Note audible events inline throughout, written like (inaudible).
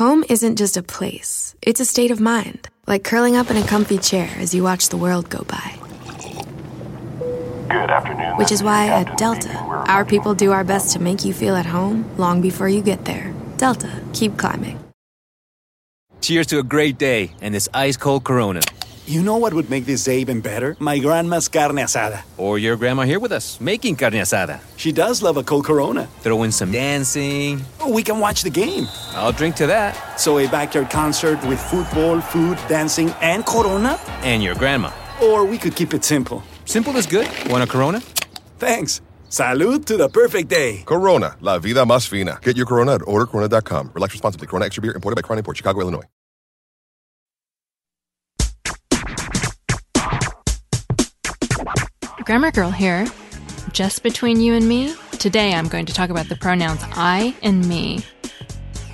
Home isn't just a place, it's a state of mind, like curling up in a comfy chair as you watch the world go by. Good afternoon. Which is why at Delta, our people do our best to make you feel at home long before you get there. Delta, keep climbing. Cheers to a great day and this ice cold Corona. You know what would make this day even better? My grandma's carne asada. Or your grandma here with us, making carne asada. She does love a cold Corona. Throw in some dancing. Oh, we can watch the game. I'll drink to that. So a backyard concert with football, food, dancing, and Corona? And your grandma. Or we could keep it simple. Simple is good. Want a Corona? Thanks. Salute to the perfect day. Corona, la vida más fina. Get your Corona at ordercorona.com. Relax responsibly. Corona Extra Beer, imported by Crown Import, Chicago, Illinois. Grammar Girl here. Just between you and me, today I'm going to talk about the pronouns I and me.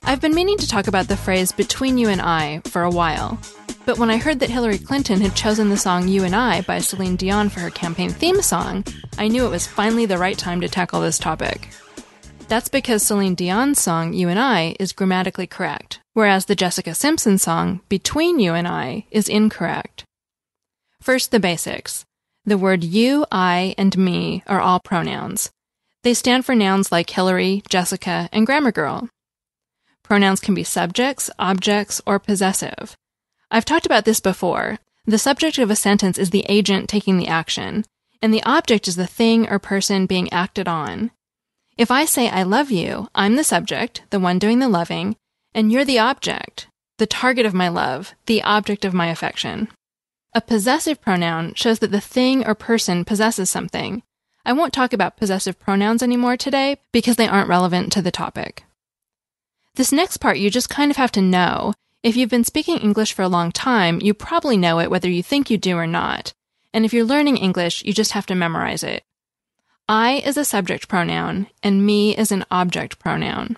I've been meaning to talk about the phrase between you and I for a while, but when I heard that Hillary Clinton had chosen the song You and I by Celine Dion for her campaign theme song, I knew it was finally the right time to tackle this topic. That's because Celine Dion's song You and I is grammatically correct, whereas the Jessica Simpson song Between You and I is incorrect. First, the basics. The word you, I, and me are all pronouns. They stand for nouns like Hillary, Jessica, and Grammar Girl. Pronouns can be subjects, objects, or possessive. I've talked about this before. The subject of a sentence is the agent taking the action, and the object is the thing or person being acted on. If I say I love you, I'm the subject, the one doing the loving, and you're the object, the target of my love, the object of my affection. A possessive pronoun shows that the thing or person possesses something. I won't talk about possessive pronouns anymore today because they aren't relevant to the topic. This next part you just kind of have to know. If you've been speaking English for a long time, you probably know it whether you think you do or not. And if you're learning English, you just have to memorize it. I is a subject pronoun and me is an object pronoun.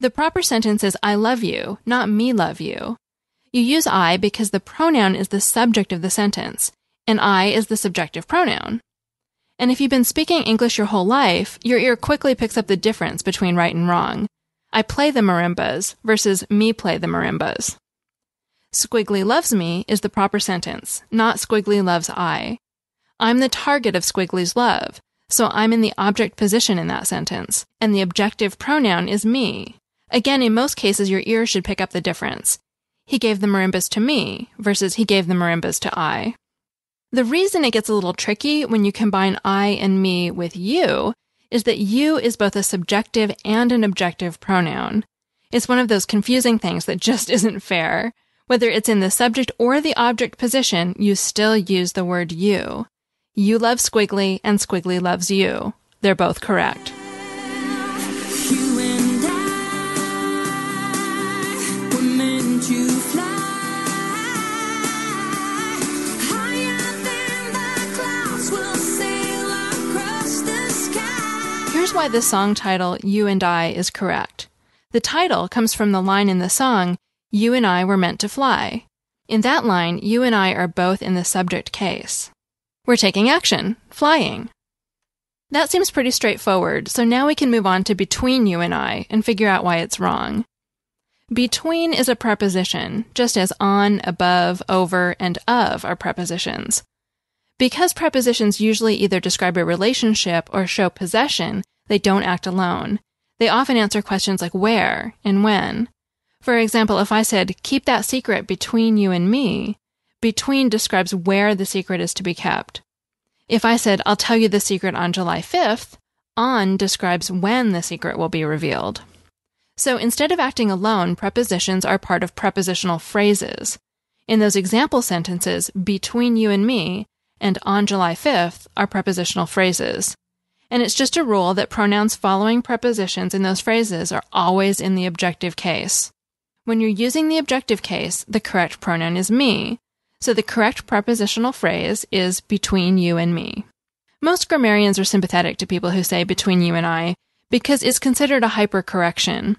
The proper sentence is I love you, not me love you. You use I because the pronoun is the subject of the sentence, and I is the subjective pronoun. And if you've been speaking English your whole life, your ear quickly picks up the difference between right and wrong. I play the marimbas versus me play the marimbas. Squiggly loves me is the proper sentence, not Squiggly loves I. I'm the target of Squiggly's love, so I'm in the object position in that sentence, and the objective pronoun is me. Again, in most cases, your ear should pick up the difference. He gave the marimbas to me versus he gave the marimbas to I. The reason it gets a little tricky when you combine I and me with you is that you is both a subjective and an objective pronoun. It's one of those confusing things that just (laughs) isn't fair. Whether it's in the subject or the object position, you still use the word you. You love Squiggly and Squiggly loves you. They're both correct. Why the song title, You and I, is correct. The title comes from the line in the song, You and I were meant to fly. In that line, you and I are both in the subject case. We're taking action, flying. That seems pretty straightforward, so now we can move on to between you and I and figure out why it's wrong. Between is a preposition, just as on, above, over, and of are prepositions. Because prepositions usually either describe a relationship or show possession, they don't act alone. They often answer questions like where and when. For example, if I said, keep that secret between you and me, between describes where the secret is to be kept. If I said, I'll tell you the secret on July 5th, on describes when the secret will be revealed. So instead of acting alone, prepositions are part of prepositional phrases. In those example sentences, between you and me and on July 5th are prepositional phrases. And it's just a rule that pronouns following prepositions in those phrases are always in the objective case. When you're using the objective case, the correct pronoun is me, so the correct prepositional phrase is between you and me. Most grammarians are sympathetic to people who say between you and I because it's considered a hypercorrection.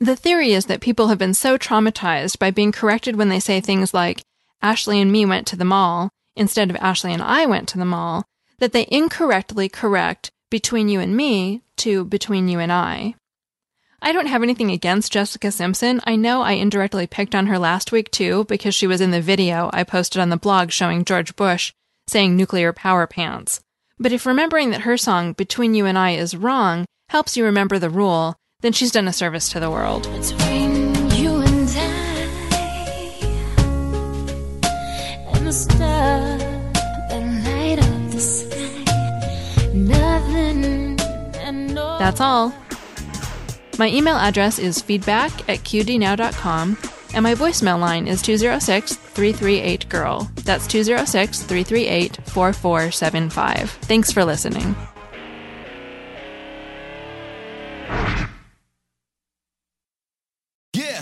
The theory is that people have been so traumatized by being corrected when they say things like, Ashley and me went to the mall, instead of Ashley and I went to the mall, that they incorrectly correct between you and me to between you and I. I don't have anything against Jessica Simpson. I know I indirectly picked on her last week too because she was in the video I posted on the blog showing George Bush saying nuclear power pants. But if remembering that her song Between You and I is wrong helps you remember the rule, then she's done a service to the world. Between you and I That's all. My email address is feedback at qdnow.com, and my voicemail line is 206 338 GIRL. That's 206 338 4475. Thanks for listening.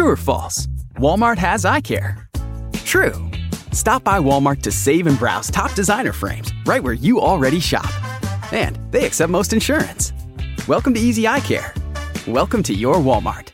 True or false? Walmart has eye care. True. Stop by Walmart to save and browse top designer frames right where you already shop. And they accept most insurance. Welcome to Easy Eye Care. Welcome to your Walmart.